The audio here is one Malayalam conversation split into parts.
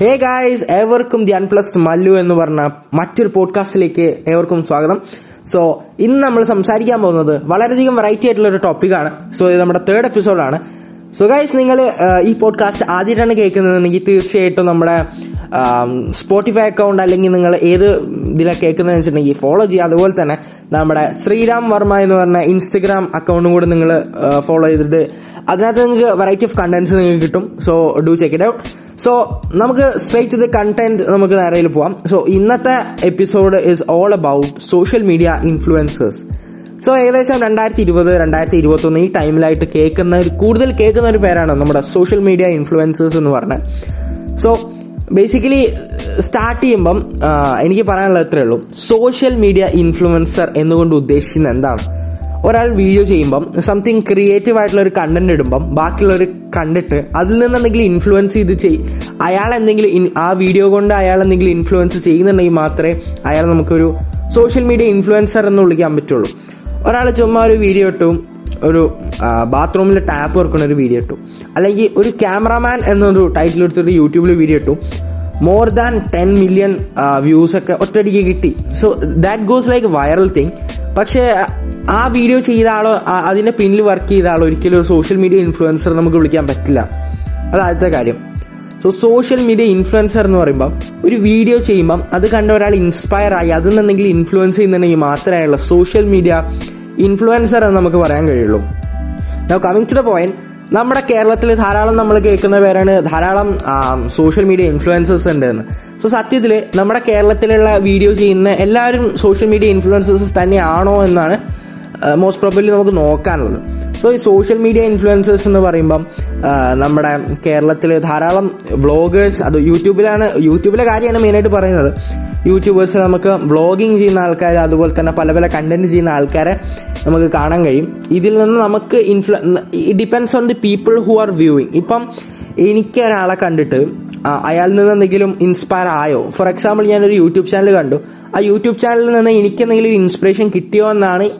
ഹേ ഗായ്സ് ഏവർക്കും ദി അൺപ്ലസ് മല്ലു എന്ന് പറഞ്ഞ മറ്റൊരു പോഡ്കാസ്റ്റിലേക്ക് ഏവർക്കും സ്വാഗതം. സോ ഇന്ന് നമ്മൾ സംസാരിക്കാൻ പോകുന്നത് വളരെയധികം വെറൈറ്റി ആയിട്ടുള്ള ഒരു ടോപ്പിക്കാണ് സോ ഇത് നമ്മുടെ തേർഡ് എപ്പിസോഡാണ് സോ ഗൈസ് നിങ്ങൾ ഈ പോഡ്കാസ്റ്റ് ആദ്യമായിട്ടാണ് കേൾക്കുന്നതെങ്കിൽ തീർച്ചയായിട്ടും നമ്മുടെ സ്പോട്ടിഫൈ അക്കൗണ്ട് അല്ലെങ്കിൽ നിങ്ങൾ ഏത് ഇതിലാണ് കേൾക്കുന്നതെന്ന് വെച്ചിട്ടുണ്ടെങ്കിൽ ഫോളോ ചെയ്യുക. അതുപോലെ തന്നെ നമ്മുടെ ശ്രീരാം വർമ്മ എന്ന് പറഞ്ഞ ഇൻസ്റ്റഗ്രാം അക്കൗണ്ടും കൂടെ നിങ്ങൾ ഫോളോ ചെയ്തിട്ട് അതിനകത്ത് നിങ്ങൾക്ക് വെറൈറ്റി ഓഫ് കണ്ടന്റ്സ് നിങ്ങൾക്ക് കിട്ടും. So do check it out so നമുക്ക് സ്ട്രേറ്റ് ടു ദ കണ്ടന്റ് നമുക്ക് നേരയിൽ പോവാം. സോ ഇന്നത്തെ episode is all about social media influencers so ഏകദേശം രണ്ടായിരത്തി ഇരുപത് രണ്ടായിരത്തി ഇരുപത്തി ഒന്ന് ഈ ടൈമിലായിട്ട് കേൾക്കുന്ന ഒരു കൂടുതൽ കേൾക്കുന്ന ഒരു പേരാണ് നമ്മുടെ സോഷ്യൽ മീഡിയ ഇൻഫ്ലുവൻസേഴ്സ് എന്ന് പറഞ്ഞത്. സോ ബേസിക്കലി സ്റ്റാർട്ട് ചെയ്യുമ്പം എനിക്ക് പറയാനുള്ളത് ഇത്രയേ ഉള്ളൂ. സോഷ്യൽ മീഡിയ ഇൻഫ്ലുവൻസർ എന്നുകൊണ്ട് ഉദ്ദേശിക്കുന്നത് എന്താണ്? ഒരാൾ വീഡിയോ ചെയ്യുമ്പം സംതിങ് ക്രിയേറ്റീവ് ആയിട്ടുള്ള ഒരു കണ്ടന്റ് ഇടുമ്പം ബാക്കിയുള്ളവർ കണ്ടിട്ട് അതിൽ നിന്ന് എന്തെങ്കിലും ഇൻഫ്ലുവൻസ് ചെയ്ത് ചെയ് അയാൾ എന്തെങ്കിലും ആ വീഡിയോ കൊണ്ട് അയാൾ എന്തെങ്കിലും ഇൻഫ്ലുവൻസ് ചെയ്യുന്നുണ്ടെങ്കിൽ മാത്രമേ അയാൾ നമുക്കൊരു സോഷ്യൽ മീഡിയ ഇൻഫ്ലുവൻസർ എന്ന് വിളിക്കാൻ പറ്റുള്ളൂ. ഒരാൾ ചുമ്മാ ഒരു വീഡിയോ ഇട്ടു ഒരു ബാത്റൂമിൽ ടാപ്പ് വർക്കുന്ന ഒരു വീഡിയോ ഇട്ടു. അല്ലെങ്കിൽ ഒരു ക്യാമറമാൻ എന്നൊരു ടൈറ്റിൽ എടുത്തൊരു യൂട്യൂബിൽ വീഡിയോ ഇട്ടു. More than ten million views ഒക്കെ ഒറ്റയടിക്ക് കിട്ടി. So that goes like viral thing പക്ഷേ ആ വീഡിയോ ചെയ്ത ആളോ അതിന്റെ പിന്നിൽ വർക്ക് ചെയ്ത ആളോ ഒരിക്കലും ഒരു സോഷ്യൽ മീഡിയ ഇൻഫ്ലുവൻസർ നമുക്ക് വിളിക്കാൻ പറ്റില്ല. അത് ആദ്യത്തെ കാര്യം. സോ സോഷ്യൽ മീഡിയ ഇൻഫ്ലുവൻസർ എന്ന് പറയുമ്പോൾ ഒരു വീഡിയോ ചെയ്യുമ്പം അത് കണ്ട ഒരാൾ ഇൻസ്പയർ ആയി അതിൽ നിന്നെങ്കിലും ഇൻഫ്ലുവൻസ് ചെയ്യുന്നുണ്ടെങ്കിൽ മാത്രമേ സോഷ്യൽ മീഡിയ ഇൻഫ്ലുവൻസർ എന്ന് നമുക്ക് പറയാൻ കഴിയുള്ളൂ. No coming to the point നമ്മുടെ കേരളത്തിൽ ധാരാളം നമ്മൾ കേൾക്കുന്ന പേരാണ് ധാരാളം സോഷ്യൽ മീഡിയ ഇൻഫ്ലുവൻസേഴ്സ് ഉണ്ട് എന്ന് സോ സത്യത്തിൽ നമ്മുടെ കേരളത്തിലുള്ള വീഡിയോ ചെയ്യുന്ന എല്ലാവരും സോഷ്യൽ മീഡിയ ഇൻഫ്ലുവൻസേഴ്സ് തന്നെയാണോ എന്നാണ് മോസ്റ്റ് പ്രോബ്ലി നമുക്ക് നോക്കാനുള്ളത്. സോ ഈ സോഷ്യൽ മീഡിയ ഇൻഫ്ലുവൻസേഴ്സ് എന്ന് പറയുമ്പം നമ്മുടെ കേരളത്തിൽ ധാരാളം വ്ളോഗേഴ്സ് അത് യൂട്യൂബിലാണ് യൂട്യൂബിലെ കാര്യമാണ് മെയിനായിട്ട് പറയുന്നത്. യൂട്യൂബേഴ്സ് നമുക്ക് വ്ളോഗിങ് ചെയ്യുന്ന ആൾക്കാർ അതുപോലെ തന്നെ പല പല കണ്ടന്റ് ചെയ്യുന്ന ആൾക്കാരെ നമുക്ക് കാണാൻ കഴിയും. ഇതിൽ നിന്ന് നമുക്ക് ഇൻഫ്ലു depends on the people who are viewing ഇപ്പം എനിക്ക് ഒരാളെ കണ്ടിട്ട് അയാളിൽ നിന്ന് എന്തെങ്കിലും ഇൻസ്പയർ ആയോ? ഫോർ എക്സാമ്പിൾ ഞാനൊരു യൂട്യൂബ് ചാനൽ കണ്ടു. ആ യൂട്യൂബ് ചാനലിൽ നിന്ന് എനിക്ക് എന്തെങ്കിലും ഒരു ഇൻസ്പിറേഷൻ കിട്ടിയോ എന്നാണ്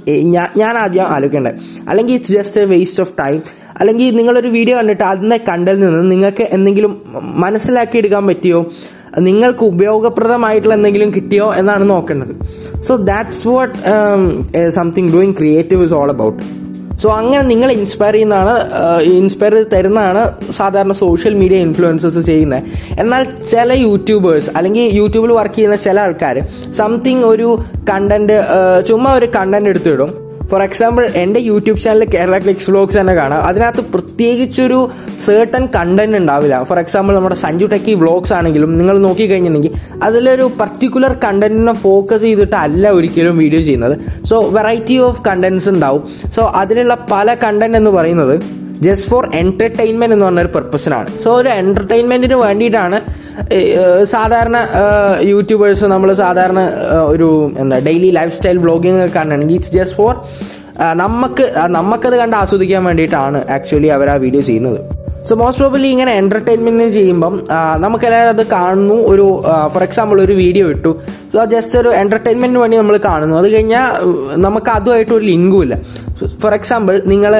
ഞാൻ ആദ്യം ആലോചിക്കേണ്ടത്. അല്ലെങ്കിൽ it's just a waste of time അല്ലെങ്കിൽ നിങ്ങളൊരു വീഡിയോ കണ്ടിട്ട് അതിനെ കണ്ടിൽ നിന്ന് നിങ്ങൾക്ക് എന്തെങ്കിലും മനസ്സിലാക്കി എടുക്കാൻ പറ്റിയോ? നിങ്ങൾക്ക് ഉപയോഗപ്രദമായിട്ടുള്ള എന്തെങ്കിലും കിട്ടിയോ എന്നാണ് നോക്കേണ്ടത്. So that's what something doing creative is all about so അങ്ങനെ നിങ്ങൾ ഇൻസ്പയർ ചെയ്യുന്നതാണ് ഇൻസ്പയർ തരുന്നതാണ് സാധാരണ സോഷ്യൽ മീഡിയ ഇൻഫ്ലുവൻസേഴ്സ് ചെയ്യുന്നത്. എന്നാൽ ചില യൂട്യൂബേഴ്സ് അല്ലെങ്കിൽ യൂട്യൂബിൽ വർക്ക് ചെയ്യുന്ന ചില ആൾക്കാർ സംതിങ് ഒരു കണ്ടന്റ് ചുമ്മാ ഒരു കണ്ടന്റ് എടുത്തിടും. ഫോർ എക്സാമ്പിൾ എന്റെ YouTube channel Kerala clicks vlogs തന്നെ കാണാം. അതിനകത്ത് പ്രത്യേകിച്ചൊരു സേർട്ടൺ കണ്ടന്റ് ഉണ്ടാവില്ല. ഫോർ എക്സാമ്പിൾ നമ്മുടെ സഞ്ജു ടെക്കി വ്ളോഗ്സ് ആണെങ്കിലും നിങ്ങൾ നോക്കിക്കഴിഞ്ഞിട്ടുണ്ടെങ്കിൽ അതിലൊരു പർട്ടിക്കുലർ കണ്ടന്റിനെ ഫോക്കസ് ചെയ്തിട്ട് അല്ല ഒരിക്കലും വീഡിയോ ചെയ്യുന്നത്. സോ വെറൈറ്റി ഓഫ് കണ്ടന്റ്സ് ഉണ്ടാവും. സോ അതിലുള്ള പല കണ്ടന്റ് എന്ന് പറയുന്നത് ജസ്റ്റ് ഫോർ എന്റർടൈൻമെന്റ് എന്ന് പറഞ്ഞൊരു പർപ്പസിനാണ് സോ ഒരു എന്റർടൈൻമെന്റിന് വേണ്ടിയിട്ടാണ് സാധാരണ യൂട്യൂബേഴ്സ് നമ്മൾ സാധാരണ ഒരു എന്താ ഡെയിലി ലൈഫ് സ്റ്റൈൽ വ്ളോഗിങ് ഒക്കെ കാണുകയാണെങ്കിൽ ഇറ്റ്സ് ജസ്റ്റ് ഫോർ നമുക്ക് നമുക്കത് കണ്ട് ആസ്വദിക്കാൻ വേണ്ടിയിട്ടാണ് ആക്ച്വലി അവർ ആ വീഡിയോ ചെയ്യുന്നത്. സോ മോസ്റ്റ് പ്രോബ്ലി ഇങ്ങനെ എന്റർടൈൻമെന്റ് ചെയ്യുമ്പം നമുക്കെല്ലാവരും അത് കാണുന്നു. ഒരു ഫോർ എക്സാമ്പിൾ ഒരു വീഡിയോ ഇട്ടു. സോ ജസ്റ്റ് ഒരു എന്റർടൈൻമെന്റിന് വേണ്ടി നമ്മൾ കാണുന്നു. അത് കഴിഞ്ഞാൽ നമുക്ക് അതുമായിട്ട് ഒരു ലിങ്കും ഇല്ല ഫോർ എക്സാമ്പിൾ നിങ്ങൾ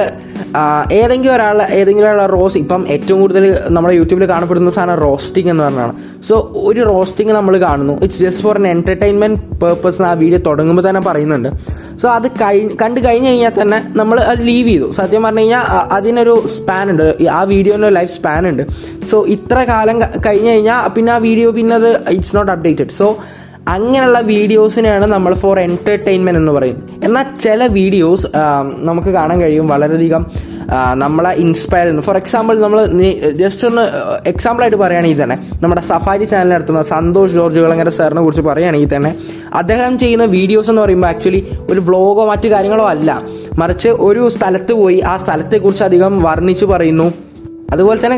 ഏതെങ്കിലും ഒരാൾ ഏതെങ്കിലും ഒരാൾ റോസ് ഇപ്പം ഏറ്റവും കൂടുതൽ നമ്മുടെ യൂട്യൂബിൽ കാണപ്പെടുന്ന സാധനം റോസ്റ്റിംഗ് എന്ന് പറഞ്ഞാണ്. സോ ഒരു റോസ്റ്റിംഗ് നമ്മൾ കാണുന്നു. ഇറ്റ്സ് ജസ്റ്റ് ഫോർ എൻ എന്റർടൈൻമെന്റ് പേർപ്പസ് ആ വീഡിയോ തുടങ്ങുമ്പോൾ തന്നെ പറയുന്നുണ്ട്. സോ അത് കഴിഞ്ഞ് കണ്ടു കഴിഞ്ഞ് കഴിഞ്ഞാൽ തന്നെ നമ്മൾ അത് ലീവ് ചെയ്തു. സത്യം പറഞ്ഞു കഴിഞ്ഞാൽ അതിനൊരു സ്പാൻ ഉണ്ട്. ആ വീഡിയോന്റെ ലൈഫ് സ്പാൻ ഉണ്ട്. സോ ഇത്ര കാലം കഴിഞ്ഞ് കഴിഞ്ഞാൽ പിന്നെ ആ വീഡിയോ പിന്നെ അത് ഇറ്റ്സ് നോട്ട് അപ്ഡേറ്റഡ് സോ അങ്ങനെയുള്ള വീഡിയോസിനെയാണ് നമ്മൾ ഫോർ എന്റർടൈൻമെന്റ് എന്ന് പറയും എന്നാൽ ചില വീഡിയോസ് നമുക്ക് കാണാൻ കഴിയും വളരെയധികം നമ്മളെ ഇൻസ്പയർ ചെയ്യുന്നു. ഫോർ എക്സാമ്പിൾ നമ്മൾ ജസ്റ്റ് ഒന്ന് എക്സാമ്പിളായിട്ട് പറയുകയാണെങ്കിൽ തന്നെ നമ്മുടെ സഫാരി ചാനൽ നടത്തുന്ന സന്തോഷ് ജോർജ് വിളങ്ങര സാറിനെ കുറിച്ച് പറയുകയാണെങ്കിൽ തന്നെ അദ്ദേഹം ചെയ്യുന്ന വീഡിയോസ് എന്ന് പറയുമ്പോൾ ആക്ച്വലി ഒരു വ്ളോഗോ മറ്റു കാര്യങ്ങളോ അല്ല. മറിച്ച് ഒരു സ്ഥലത്ത് പോയി ആ സ്ഥലത്തെക്കുറിച്ച് അധികം വർണിച്ച് പറയുന്നു. അതുപോലെ തന്നെ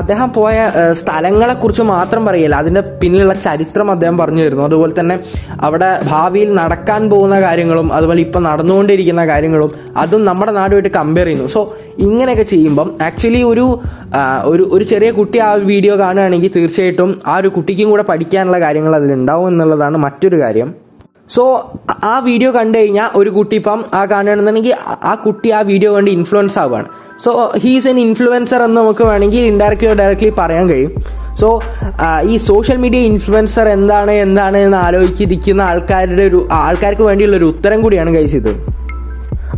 അദ്ദേഹം പോയ സ്ഥലങ്ങളെ കുറിച്ച് മാത്രം പറയില്ല. അതിന്റെ പിന്നിലുള്ള ചരിത്രം അദ്ദേഹം പറഞ്ഞു തരുന്നു. അതുപോലെ തന്നെ അവിടെ ഭാവിയിൽ നടക്കാൻ പോകുന്ന കാര്യങ്ങളും അതുപോലെ ഇപ്പൊ നടന്നുകൊണ്ടിരിക്കുന്ന കാര്യങ്ങളും അതും നമ്മുടെ നാടുമായിട്ട് കമ്പയർ ചെയ്യുന്നു. സോ ഇങ്ങനെയൊക്കെ ചെയ്യുമ്പം ആക്ച്വലി ഒരു ഒരു ഒരു ചെറിയ കുട്ടി ആ വീഡിയോ കാണുകയാണെങ്കിൽ തീർച്ചയായിട്ടും ആ ഒരു കുട്ടിക്കും കൂടെ പഠിക്കാനുള്ള കാര്യങ്ങൾ അതിലുണ്ടാവും എന്നുള്ളതാണ് മറ്റൊരു കാര്യം. സോ ആ വീഡിയോ കണ്ടു കഴിഞ്ഞാൽ ഒരു കുട്ടി ഇപ്പം ആ കാണുകയാണെന്നുണ്ടെങ്കിൽ ആ കുട്ടി ആ വീഡിയോ കണ്ട് ഇൻഫ്ലുവൻസ് ആവുകയാണ്. സോ ഹീസ് എൻ ഇൻഫ്ലുവൻസർ എന്ന് നമുക്ക് വേണമെങ്കിൽ ഇൻഡയറക്ട്ലി ഡയറക്ട്ലി പറയാൻ കഴിയും. സോ ഈ സോഷ്യൽ മീഡിയ ഇൻഫ്ലുവൻസർ എന്താണ് എന്താണ് എന്ന് ആലോചിച്ചിരിക്കുന്ന ആൾക്കാരുടെ ഒരു ആൾക്കാർക്ക് വേണ്ടിയുള്ള ഒരു ഉത്തരം കൂടിയാണ് കഴിച്ചത്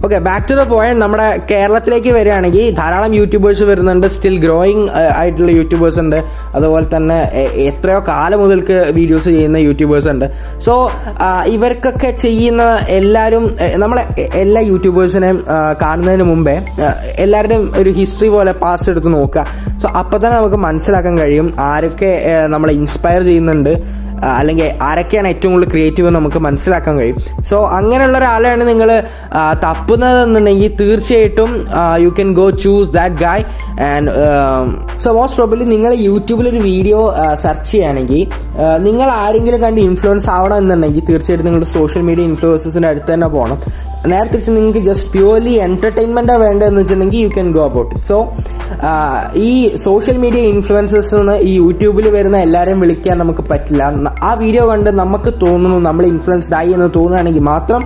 okay back to the point നമ്മുടെ കേരളത്തിലേക്ക് വരികയാണെങ്കിൽ ധാരാളം യൂട്യൂബേഴ്സ് വരുന്നുണ്ട്. സ്റ്റിൽ ഗ്രോയിങ് ആയിട്ടുള്ള യൂട്യൂബേഴ്സ് ഉണ്ട്. അതുപോലെ തന്നെ എത്രയോ കാലം മുതൽക്ക് വീഡിയോസ് ചെയ്യുന്ന യൂട്യൂബേഴ്സ് ഉണ്ട്. സോ ഇവർക്കൊക്കെ ചെയ്യുന്ന എല്ലാവരും നമ്മളെ എല്ലാ യൂട്യൂബേഴ്സിനെയും കാണുന്നതിന് മുമ്പേ എല്ലാവരുടെയും ഒരു ഹിസ്റ്ററി പോലെ പാസ് എടുത്ത് നോക്കുക. സോ അപ്പൊ തന്നെ നമുക്ക് മനസ്സിലാക്കാൻ കഴിയും ആരൊക്കെ നമ്മളെ ഇൻസ്പയർ ചെയ്യുന്നുണ്ട്. അല്ലെങ്കിൽ ആരൊക്കെയാണ് ഏറ്റവും കൂടുതൽ ക്രിയേറ്റീവ് എന്ന് നമുക്ക് മനസ്സിലാക്കാൻ കഴിയും. സോ അങ്ങനെയുള്ള ഒരാളെയാണ് നിങ്ങൾ തപ്പുന്നതെന്നുണ്ടെങ്കിൽ തീർച്ചയായിട്ടും you can go choose that guy and so most probably നിങ്ങൾ യൂട്യൂബിൽ ഒരു വീഡിയോ സെർച്ച് ചെയ്യുകയാണെങ്കിൽ ആ, നിങ്ങൾ ആരെങ്കിലും കണ്ട് ഇൻഫ്ലുവൻസ് ആവണം എന്നുണ്ടെങ്കിൽ തീർച്ചയായിട്ടും നിങ്ങളുടെ സോഷ്യൽ മീഡിയ ഇൻഫ്ലുവൻസസിന്റെ അടുത്ത് തന്നെ പോകണം നേരെ തിരിച്ച് നിങ്ങൾക്ക് ജസ്റ്റ് പ്യൂർലി എന്റർടൈൻമെന്റ് വേണ്ടതെന്ന് വെച്ചിട്ടുണ്ടെങ്കിൽ you can go about it so ഈ സോഷ്യൽ മീഡിയ ഇൻഫ്ലുവൻസേഴ്സ് ഈ യൂട്യൂബിൽ വരുന്ന എല്ലാവരെയും വിളിക്കാൻ നമുക്ക് പറ്റില്ല. ആ വീഡിയോ കണ്ട് നമുക്ക് തോന്നുന്നു നമ്മൾ ഇൻഫ്ലുവൻസ്ഡ് ആയി എന്ന് തോന്നുകയാണെങ്കിൽ മാത്രം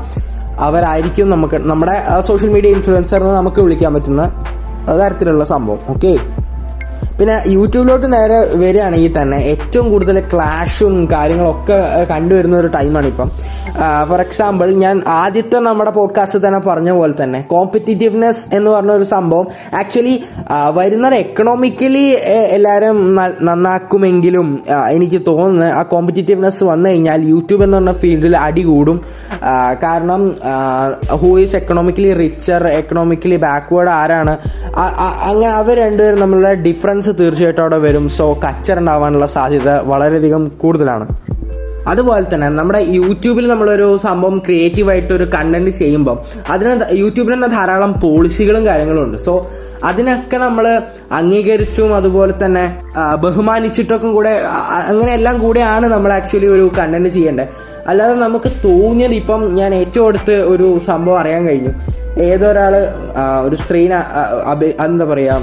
അവരായിരിക്കും നമുക്ക് നമ്മുടെ സോഷ്യൽ മീഡിയ ഇൻഫ്ലുവൻസറിന് നമുക്ക് വിളിക്കാൻ പറ്റുന്ന തരത്തിലുള്ള സംഭവം ഓക്കെ പിന്നെ യൂട്യൂബിലോട്ട് നേരെ വരികയാണെങ്കിൽ തന്നെ ഏറ്റവും കൂടുതൽ ക്ലാഷും കാര്യങ്ങളൊക്കെ കണ്ടുവരുന്ന ഒരു ടൈമാണ് ഇപ്പം. ഫോർ എക്സാമ്പിൾ ഞാൻ ആദ്യത്തെ നമ്മുടെ പോഡ്കാസ്റ്റ് തന്നെ പറഞ്ഞ പോലെ തന്നെ കോമ്പറ്റീറ്റീവ്നെസ് എന്ന് പറഞ്ഞ ഒരു സംഭവം ആക്ച്വലി വരുന്നത് എക്കണോമിക്കലി എല്ലാവരും നന്നാക്കുമെങ്കിലും എനിക്ക് തോന്നുന്നത് ആ കോമ്പറ്റീറ്റീവ്നെസ് വന്നു കഴിഞ്ഞാൽ യൂട്യൂബ് എന്ന് പറഞ്ഞ ഫീൽഡിൽ അടി കൂടും. കാരണം who is economically richer economically backward ആരാണ് അങ്ങനെ അവർ രണ്ടുപേരും തമ്മിലുള്ള ഡിഫറൻസ് തീർച്ചയായിട്ടും അവിടെ വരും. സോ കച്ചർ ഉണ്ടാവാനുള്ള സാധ്യത വളരെയധികം കൂടുതലാണ്. അതുപോലെ തന്നെ നമ്മുടെ യൂട്യൂബിൽ നമ്മളൊരു സംഭവം ക്രിയേറ്റീവ് ആയിട്ട് ഒരു കണ്ടന്റ് ചെയ്യുമ്പോൾ അതിന് യൂട്യൂബിൽ തന്നെ ധാരാളം പോളിസികളും കാര്യങ്ങളും ഉണ്ട്. സോ അതിനൊക്കെ നമ്മൾ അംഗീകരിച്ചും അതുപോലെ തന്നെ ബഹുമാനിച്ചിട്ടൊക്കെ കൂടെ അങ്ങനെ എല്ലാം കൂടെയാണ് നമ്മൾ ആക്ച്വലി ഒരു കണ്ടന്റ് ചെയ്യേണ്ടത്. അല്ലാതെ നമുക്ക് തോന്നിയത് ഇപ്പം ഞാൻ ഏറ്റവും അടുത്ത് ഒരു സംഭവം അറിയാൻ കഴിഞ്ഞു. ഏതൊരാൾ ഒരു സ്ത്രീനെ എന്താ പറയാ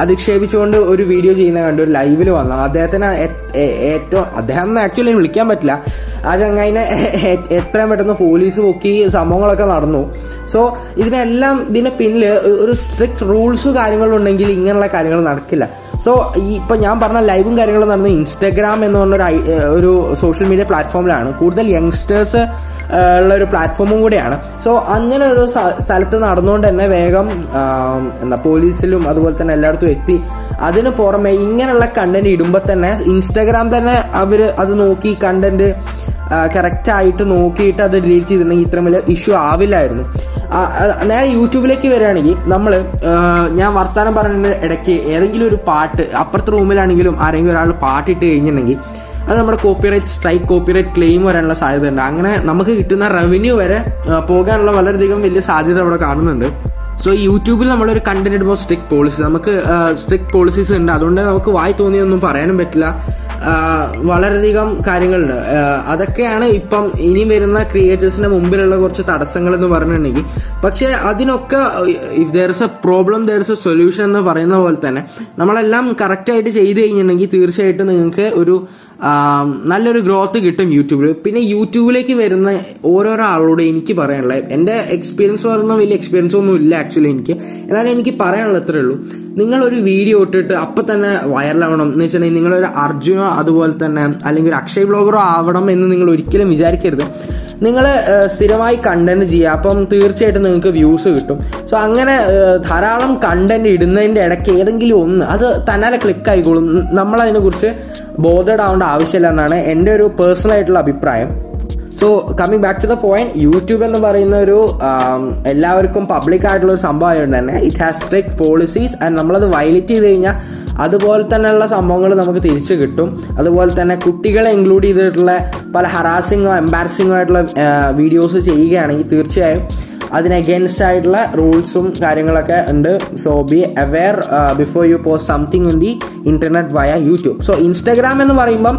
അധിക്ഷേപിച്ചുകൊണ്ട് ഒരു വീഡിയോ ചെയ്യുന്ന കണ്ടു ഒരു ലൈവിൽ വന്നു. അദ്ദേഹത്തിന് ഏറ്റവും അദ്ദേഹം ആക്ച്വലി വിളിക്കാൻ പറ്റില്ല. ആ ചങ്ങായിനെ എത്രയും പെട്ടെന്ന് പോലീസ് പൊക്കി സംഭവങ്ങളൊക്കെ നടന്നു. സോ ഇതിനെല്ലാം ഇതിന് പിന്നിൽ ഒരു സ്ട്രിക്ട് റൂൾസ് കാര്യങ്ങളും ഉണ്ടെങ്കിൽ ഇങ്ങനെയുള്ള കാര്യങ്ങൾ നടക്കില്ല. സോ ഈ ഇപ്പൊ ഞാൻ പറഞ്ഞ ലൈവും കാര്യങ്ങളും നടന്നത് ഇൻസ്റ്റാഗ്രാം എന്ന് പറഞ്ഞ ഒരു ഒരു സോഷ്യൽ മീഡിയ പ്ലാറ്റ്ഫോമിലാണ് കൂടുതൽ യങ്സ്റ്റേഴ്സ് ഉള്ള ഒരു പ്ലാറ്റ്ഫോമും കൂടെയാണ്. സോ അങ്ങനെ ഒരു സ്ഥലത്ത് നടന്നുകൊണ്ട് തന്നെ വേഗം എന്താ പോലീസിലും അതുപോലെ തന്നെ എല്ലായിടത്തും എത്തി. അതിന് പുറമെ ഇങ്ങനെയുള്ള കണ്ടന്റ് ഇടുമ്പോൾ തന്നെ ഇൻസ്റ്റാഗ്രാം തന്നെ അവർ അത് നോക്കി കണ്ടന്റ് കറക്റ്റ് ആയിട്ട് നോക്കിയിട്ട് അത് ഡിലീറ്റ് ചെയ്തിട്ടുണ്ടെങ്കിൽ ഇത്ര വലിയ ഇഷ്യൂ ആവില്ലായിരുന്നു. നേരെ യൂട്യൂബിലേക്ക് വരികയാണെങ്കിൽ നമ്മൾ ഞാൻ വർത്തമാനം പറയുന്ന ഇടയ്ക്ക് ഏതെങ്കിലും ഒരു പാട്ട് അപ്പുറത്തെ റൂമിലാണെങ്കിലും ആരെങ്കിലും ഒരാൾ പാട്ടിട്ട് കഴിഞ്ഞിട്ടുണ്ടെങ്കിൽ അത് നമ്മുടെ കോപ്പിറൈറ്റ് സ്ട്രൈക്ക് കോപ്പിറൈറ്റ് ക്ലെയിം വരാനുള്ള സാധ്യത ഉണ്ട് അങ്ങനെ നമുക്ക് കിട്ടുന്ന റവന്യൂ വരെ പോകാനുള്ള വളരെയധികം വലിയ സാധ്യത അവിടെ കാണുന്നുണ്ട്. സോ യൂട്യൂബിൽ നമ്മളൊരു കണ്ടന്റ് ഇടുമ്പോൾ സ്ട്രിക്ട് പോളിസി നമുക്ക് സ്ട്രിക്ട് പോളിസീസ് ഉണ്ട്. അതുകൊണ്ട് നമുക്ക് വായി തോന്നിയൊന്നും പറയാനും പറ്റില്ല. വളരെയധികം കാര്യങ്ങളുണ്ട്. അതൊക്കെയാണ് ഇപ്പം ഇനി വരുന്ന ക്രിയേറ്റേഴ്സിന്റെ മുമ്പിലുള്ള കുറച്ച് തടസ്സങ്ങൾ എന്ന് പറഞ്ഞിട്ടുണ്ടെങ്കിൽ. പക്ഷെ അതിനൊക്കെ if there is a problem there is a solution എന്ന് പറയുന്ന പോലെ തന്നെ നമ്മളെല്ലാം കറക്റ്റ് ആയിട്ട് ചെയ്ത് കഴിഞ്ഞിട്ടുണ്ടെങ്കിൽ തീർച്ചയായിട്ടും നിങ്ങൾക്ക് ഒരു നല്ലൊരു ഗ്രോത്ത് കിട്ടും യൂട്യൂബിൽ പിന്നെ യൂട്യൂബിലേക്ക് വരുന്ന ഓരോരോ ആളോട് എനിക്ക് പറയാനുള്ള എന്റെ എക്സ്പീരിയൻസ് പറയുന്ന വലിയ എക്സ്പീരിയൻസ് ഒന്നും ഇല്ല ആക്ച്വലി എനിക്ക്. എന്നാലും എനിക്ക് പറയാനുള്ളത് അത്രേ ഉള്ളൂ. നിങ്ങൾ ഒരു വീഡിയോ ഇട്ടിട്ട് അപ്പൊ തന്നെ വൈറലാവണം എന്ന് വെച്ചിട്ടുണ്ടെങ്കിൽ നിങ്ങളൊരു അർജുനോ അതുപോലെ തന്നെ അല്ലെങ്കിൽ ഒരു അക്ഷയ് ബ്ലോഗറോ ആവണം എന്ന് നിങ്ങൾ ഒരിക്കലും വിചാരിക്കരുത്. നിങ്ങൾ സ്ഥിരമായി കണ്ടന്റ് ചെയ്യുക. അപ്പം തീർച്ചയായിട്ടും നിങ്ങൾക്ക് വ്യൂസ് കിട്ടും. സോ അങ്ങനെ ധാരാളം കണ്ടന്റ് ഇടുന്നതിന്റെ ഇടയ്ക്ക് ഏതെങ്കിലും ഒന്ന് അത് തന്നാലെ ക്ലിക്ക് ആയിക്കോളും. നമ്മൾ അതിനെക്കുറിച്ച് ബോധഡ് ആവേണ്ട ആവശ്യമില്ല എന്നാണ് എന്റെ ഒരു പേഴ്സണൽ ആയിട്ടുള്ള അഭിപ്രായം. So coming back to the point YouTube എന്ന് പറയുന്ന ഒരു എല്ലാവർക്കും പബ്ലിക് ആയിട്ടുള്ള ഒരു സംഭവം ആയതുകൊണ്ട് തന്നെ it has strict policies and നമ്മളത് വയലേറ്റ് ചെയ്ത് കഴിഞ്ഞാൽ അതുപോലെ തന്നെയുള്ള സംഭവങ്ങൾ നമുക്ക് തിരിച്ചു കിട്ടും. അതുപോലെ തന്നെ കുട്ടികളെ ഇൻക്ലൂഡ് ചെയ്തിട്ടുള്ള പല ഹറാസിങ്ങോ എംബാരസിങ്ങോ ആയിട്ടുള്ള വീഡിയോസ് ചെയ്യുകയാണെങ്കിൽ തീർച്ചയായും അതിന് അഗേൻസ്റ്റ് ആയിട്ടുള്ള റൂൾസും കാര്യങ്ങളൊക്കെ ഉണ്ട്. So be aware before you post something in the internet via YouTube so Instagram എന്ന് പറയുമ്പം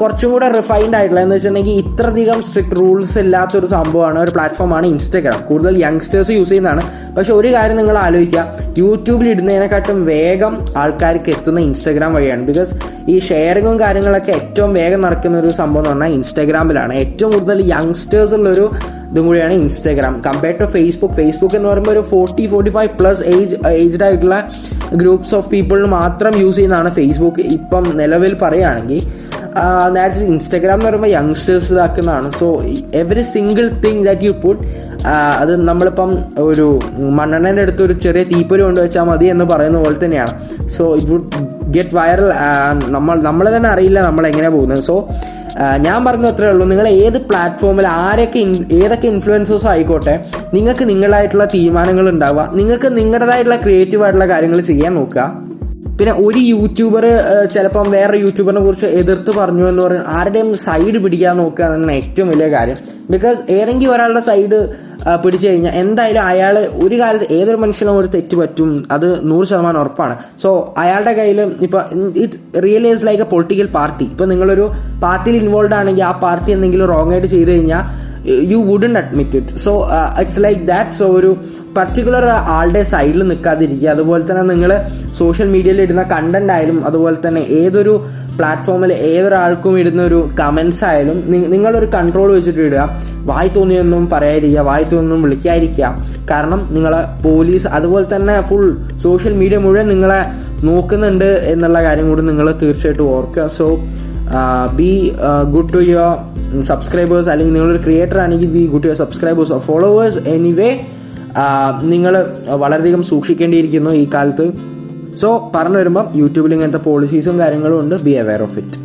കുറച്ചും കൂടെ റിഫൈൻഡ് ആയിട്ടുള്ള എന്ന് വെച്ചിട്ടുണ്ടെങ്കിൽ ഇത്രയധികം സ്ട്രിക്ട് റൂൾസ് ഇല്ലാത്ത ഒരു സംഭവമാണ് ഒരു പ്ലാറ്റ്ഫോമാണ് ഇൻസ്റ്റാഗ്രാം കൂടുതൽ യങ്സ്റ്റേഴ്സ് യൂസ് ചെയ്യുന്നതാണ്. പക്ഷെ ഒരു കാര്യം നിങ്ങൾ ആലോചിക്കുക. യൂട്യൂബിൽ ഇടുന്നതിനെക്കാട്ടും വേഗം ആൾക്കാർക്ക് എത്തുന്ന ഇൻസ്റ്റാഗ്രാം വഴിയാണ്. ബിക്കോസ് ഈ ഷെയറിങ്ങും കാര്യങ്ങളൊക്കെ ഏറ്റവും വേഗം നടക്കുന്ന ഒരു സംഭവം എന്ന് പറഞ്ഞാൽ ഇൻസ്റ്റാഗ്രാമിലാണ് ഏറ്റവും കൂടുതൽ യങ്സ്റ്റേഴ്സ് ഉള്ളൊരു ഇതും കൂടിയാണ് Instagram compared to Facebook Facebook എന്ന് പറയുമ്പോൾ ഒരു forty forty five plus age aged ആയിട്ടുള്ള ഗ്രൂപ്പ്സ് ഓഫ് പീപ്പിളിന് മാത്രം യൂസ് ചെയ്യുന്നതാണ് ഫേസ്ബുക്ക് ഇപ്പം നിലവിൽ പറയുകയാണെങ്കിൽ നേരത്തെ ഇൻസ്റ്റാഗ്രാം എന്ന് പറയുമ്പോൾ youngsters ഇതാക്കുന്നതാണ്. So every single thing that you put അത് നമ്മളിപ്പം ഒരു മണ്ണെണ്ണന്റെ അടുത്ത് ഒരു ചെറിയ തീപ്പൊരി കൊണ്ടുവച്ചാൽ മതി എന്ന് പറയുന്ന പോലെ തന്നെയാണ്. So it would get viral നമ്മൾ നമ്മൾ തന്നെ അറിയില്ല നമ്മൾ എങ്ങനെ പോകുന്നത്. സോ ഞാൻ പറഞ്ഞു അത്രേ ഉള്ളൂ. നിങ്ങൾ ഏത് പ്ലാറ്റ്ഫോമിൽ ആരൊക്കെ ഏതൊക്കെ ഇൻഫ്ലുവൻസേഴ്സ് ആയിക്കോട്ടെ നിങ്ങൾക്ക് നിങ്ങളായിട്ടുള്ള തീരുമാനങ്ങൾ ഉണ്ടാവുക. നിങ്ങൾക്ക് നിങ്ങളുടേതായിട്ടുള്ള ക്രിയേറ്റീവ് ആയിട്ടുള്ള കാര്യങ്ങൾ ചെയ്യാൻ നോക്കുക. പിന്നെ ഒരു യൂട്യൂബർ ചിലപ്പം വേറെ യൂട്യൂബറിനെ കുറിച്ച് എതിർത്ത് പറഞ്ഞു എന്ന് പറഞ്ഞാൽ ആരുടെയും സൈഡ് പിടിക്കാൻ നോക്കുക എന്നാണ് ഏറ്റവും വലിയ കാര്യം. ബിക്കോസ് ഏതെങ്കിലും ഒരാളുടെ സൈഡ് പിടിച്ചു കഴിഞ്ഞാൽ എന്തായാലും അയാൾ ഒരു കാലത്ത് ഏതൊരു മനുഷ്യനും ഒരു തെറ്റ് പറ്റും അത് നൂറ് ശതമാനം ഉറപ്പാണ്. സോ അയാളുടെ കയ്യിൽ ഇപ്പൊ it realise like a political party ഇപ്പൊ നിങ്ങളൊരു പാർട്ടിയിൽ ഇൻവോൾവ് ആണെങ്കിൽ ആ പാർട്ടി എന്തെങ്കിലും റോങ് ആയിട്ട് ചെയ്തു കഴിഞ്ഞാൽ you wouldn't admit it so it's like that so ഒരു പർട്ടിക്കുലർ ആളുടെ സൈഡിൽ നിൽക്കാതിരിക്കുക. അതുപോലെ തന്നെ നിങ്ങൾ സോഷ്യൽ മീഡിയയിൽ ഇടുന്ന കണ്ടന്റ് ആയാലും അതുപോലെ തന്നെ ഏതൊരു പ്ലാറ്റ്ഫോമിൽ ഏതൊരാൾക്കും ഇടുന്ന ഒരു കമന്റ്സ് ആയാലും നിങ്ങളൊരു കൺട്രോൾ വെച്ചിട്ട് ഇടുക. വായി തോന്നിയൊന്നും പറയാതിരിക്കുക വായി തോന്നിയൊന്നും വിളിക്കാതിരിക്കുക. കാരണം നിങ്ങളെ പോലീസ് അതുപോലെ തന്നെ ഫുൾ സോഷ്യൽ മീഡിയ മുഴുവൻ നിങ്ങളെ നോക്കുന്നുണ്ട് എന്നുള്ള കാര്യം കൂടി നിങ്ങൾ തീർച്ചയായിട്ടും ഓർക്കുക. So be good to your subscribers അല്ലെങ്കിൽ നിങ്ങളൊരു ക്രിയേറ്റർ ആണെങ്കിൽ be good to your subscribers followers anyway നിങ്ങൾ വളരെയധികം സൂക്ഷിക്കേണ്ടിയിരിക്കുന്നു ഈ കാലത്ത്. സോ പറഞ്ഞു വരുമ്പം യൂട്യൂബിൽ ഇങ്ങനത്തെ പോളിസീസും കാര്യങ്ങളും ഉണ്ട്. Be aware of it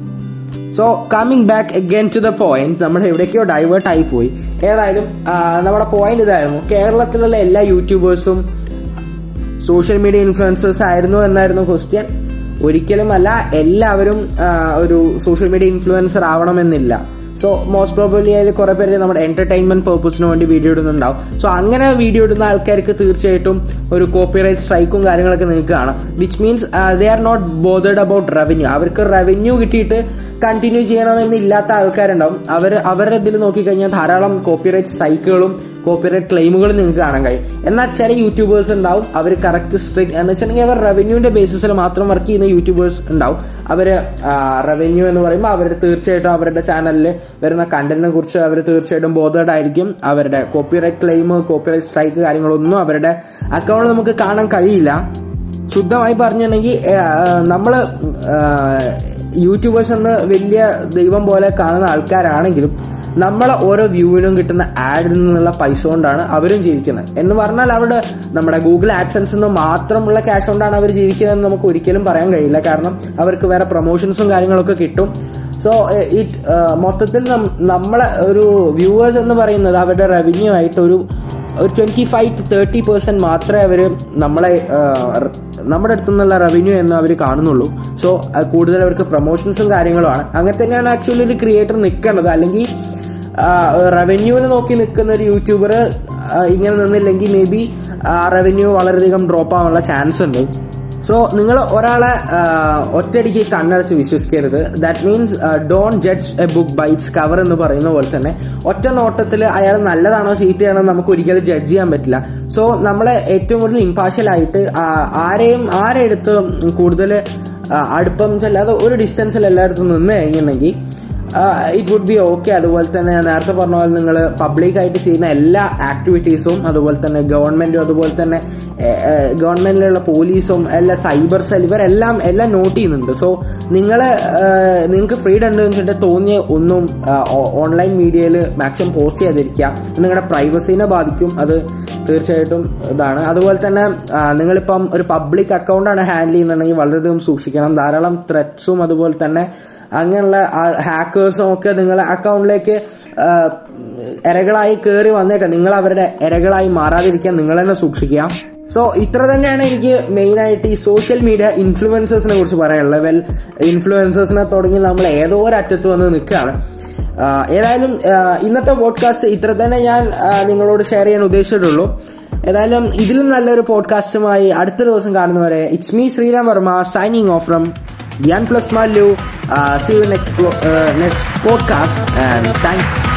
so coming back again to the point നമ്മൾ എവിടേക്കോ ഡൈവേർട്ട് ആയി പോയി. ഏതായാലും നമ്മുടെ പോയിന്റ് ഇതായിരുന്നു. കേരളത്തിലുള്ള എല്ലാ യൂട്യൂബേഴ്സും സോഷ്യൽ മീഡിയ ഇൻഫ്ലുവൻസേഴ്സ് ആയിരുന്നു എന്നായിരുന്നു ക്വസ്റ്റ്യൻ ഒരിക്കലും അല്ല എല്ലാവരും ഒരു സോഷ്യൽ മീഡിയ ഇൻഫ്ലുവൻസർ ആവണമെന്നില്ല. സോ മോസ്റ്റ് പ്രോബബ്ലി അതിൽ കുറെ പേര് നമ്മുടെ എന്റർടൈൻമെന്റ് പർപ്പസിന് വേണ്ടി വീഡിയോ ഇടുന്നുണ്ടാവും. സോ അങ്ങനെ വീഡിയോ ഇടുന്ന ആൾക്കാർക്ക് തീർച്ചയായിട്ടും ഒരു കോപ്പിറൈറ്റ് സ്ട്രൈക്കും കാര്യങ്ങളൊക്കെ നിങ്ങൾക്ക് കാണാം. Which means they are not bothered about revenue അവർക്ക് റവന്യൂ കിട്ടിയിട്ട് കണ്ടിന്യൂ ചെയ്യണമെന്നില്ലാത്ത ആൾക്കാരുണ്ടാവും. അവർ അവരുടെ ഇതിൽ നോക്കിക്കഴിഞ്ഞാൽ ധാരാളം കോപ്പിറൈറ്റ് സ്ട്രൈക്കുകളും കോപ്പിറൈറ്റ് ക്ലെയിമുകളും നിങ്ങൾക്ക് കാണാൻ കഴിയും. എന്നാൽ ചില യൂട്യൂബേഴ്സ് ഉണ്ടാവും അവർ കറക്റ്റ് സ്ട്രിക്ട് എന്ന് വെച്ചിട്ടുണ്ടെങ്കിൽ അവർ റവന്യൂവിന്റെ ബേസിസിൽ മാത്രം വർക്ക് ചെയ്യുന്ന യൂട്യൂബേഴ്സ് ഉണ്ടാവും. അവർ റവന്യൂ എന്ന് പറയുമ്പോൾ അവർ തീർച്ചയായിട്ടും അവരുടെ ചാനലിൽ വരുന്ന കണ്ടന്റിനെ കുറിച്ച് അവർ തീർച്ചയായിട്ടും ബോധേഡ് ആയിരിക്കും. അവരുടെ കോപ്പിറൈറ്റ് ക്ലെയിം കോപ്പിറൈറ്റ് സ്ട്രൈക്ക് കാര്യങ്ങളൊന്നും അവരുടെ അക്കൗണ്ടിൽ നമുക്ക് കാണാൻ കഴിയില്ല. ശുദ്ധമായി പറഞ്ഞിട്ടുണ്ടെങ്കിൽ നമ്മൾ യൂട്യൂബേഴ്സ് എന്ന് വലിയ ദൈവം പോലെ കാണുന്ന ആൾക്കാരാണെങ്കിലും നമ്മളെ ഓരോ വ്യൂവിനും കിട്ടുന്ന ആഡിൽ നിന്നുള്ള പൈസ കൊണ്ടാണ് അവരും ജീവിക്കുന്നത്. എന്ന് പറഞ്ഞാൽ അവിടെ നമ്മുടെ ഗൂഗിൾ ആഡ്സൻസ് നിന്ന് മാത്രമുള്ള ക്യാഷ് കൊണ്ടാണ് അവർ ജീവിക്കുന്നതെന്ന് നമുക്ക് ഒരിക്കലും പറയാൻ കഴിയില്ല. കാരണം അവർക്ക് വേറെ പ്രൊമോഷൻസും കാര്യങ്ങളൊക്കെ കിട്ടും. സോ ഇറ്റ് മൊത്തത്തിൽ നമ്മളെ ഒരു വ്യൂവേഴ്സ് എന്ന് പറയുന്നത് അവരുടെ റവന്യൂ ആയിട്ട് ഒരു twenty five to thirty percent മാത്രമേ അവർ നമ്മളെ നമ്മുടെ അടുത്തു നിന്നുള്ള റവന്യൂ എന്ന് അവർ കാണുന്നുള്ളൂ. സോ കൂടുതൽ അവർക്ക് പ്രൊമോഷൻസും കാര്യങ്ങളുമാണ്. അങ്ങനെ തന്നെയാണ് ആക്ച്വലി ഒരു ക്രിയേറ്റർ നിൽക്കേണ്ടത്. അല്ലെങ്കിൽ റവന്യൂവിനെ നോക്കി നിൽക്കുന്ന ഒരു യൂട്യൂബർ ഇങ്ങനെ നിന്നില്ലെങ്കിൽ മേ ബി റവന്യൂ വളരെയധികം ഡ്രോപ്പ് ആവാനുള്ള ചാൻസ് ഉണ്ട്. സോ നിങ്ങൾ ഒരാളെ ഒറ്റയടിക്ക് കണ്ണടച്ച് വിശ്വസിക്കരുത്. That means don't judge a book by its cover എന്ന് പറയുന്ന പോലെ തന്നെ ഒറ്റ നോട്ടത്തിൽ അയാൾ നല്ലതാണോ ചീത്തയാണോ നമുക്ക് ഒരിക്കലും ജഡ്ജ് ചെയ്യാൻ പറ്റില്ല. സോ നമ്മളെ ഏറ്റവും കൂടുതൽ ആ, ആരെയും ആരെടുത്ത് കൂടുതൽ അടുപ്പം ചെല്ലാതെ ഒരു ഡിസ്റ്റൻസിൽ എല്ലായിടത്തും നിന്ന് കഴിഞ്ഞിട്ടുണ്ടെങ്കിൽ ഇറ്റ് വുഡ് ബി ഓക്കെ അതുപോലെ തന്നെ നേരത്തെ പറഞ്ഞ പോലെ നിങ്ങൾ പബ്ലിക് ആയിട്ട് ചെയ്യുന്ന എല്ലാ ആക്ടിവിറ്റീസും അതുപോലെ തന്നെ ഗവൺമെന്റും അതുപോലെ തന്നെ ഗവൺമെന്റിലുള്ള പോലീസും എല്ലാ സൈബർ സെൽ ഇവരെല്ലാം എല്ലാം നോട്ട് ചെയ്യുന്നുണ്ട്. സോ നിങ്ങൾ നിങ്ങൾക്ക് ഫ്രീഡം ഉണ്ട് എന്ന് വെച്ചിട്ട് തോന്നിയ ഒന്നും ഓൺലൈൻ മീഡിയയിൽ മാക്സിമം പോസ്റ്റ് ചെയ്യാതിരിക്കുക. നിങ്ങളുടെ പ്രൈവസീനെ ബാധിക്കും. അത് തീർച്ചയായിട്ടും ഇതാണ്. അതുപോലെ തന്നെ നിങ്ങളിപ്പം ഒരു പബ്ലിക് അക്കൗണ്ടാണ് ഹാൻഡിൽ ചെയ്യുന്നുണ്ടെങ്കിൽ വളരെയധികം സൂക്ഷിക്കണം. ധാരാളം ത്രെറ്റ്സും അതുപോലെ തന്നെ അങ്ങനെയുള്ള ഹാക്കേഴ്സും ഒക്കെ നിങ്ങളെ അക്കൗണ്ടിലേക്ക് ഇരകളായി കയറി വന്നേക്കാം. നിങ്ങൾ അവരുടെ ഇരകളായി മാറാതിരിക്കാൻ നിങ്ങൾ തന്നെ സൂക്ഷിക്കുക. സോ ഇത്ര തന്നെയാണ് എനിക്ക് മെയിൻ ആയിട്ട് ഈ സോഷ്യൽ മീഡിയ ഇൻഫ്ലുവൻസേഴ്സിനെ കുറിച്ച് പറയാനുള്ളത്. വെൽ ഇൻഫ്ലുവൻസേഴ്സിനെ തുടങ്ങി നമ്മൾ ഏതോ ഒരു അറ്റത്ത് വന്ന് നിൽക്കുകയാണ്. ഏതായാലും ഇന്നത്തെ പോഡ്കാസ്റ്റ് ഇത്ര തന്നെ ഞാൻ നിങ്ങളോട് ഷെയർ ചെയ്യാൻ ഉദ്ദേശിച്ചിട്ടുള്ളൂ. ഏതായാലും ഇതിലും നല്ലൊരു പോഡ്കാസ്റ്റുമായി അടുത്ത ദിവസം കാണുന്നവരെ it's me Shriram Varma signing off from Gyan plus Mallu see you next next podcast thank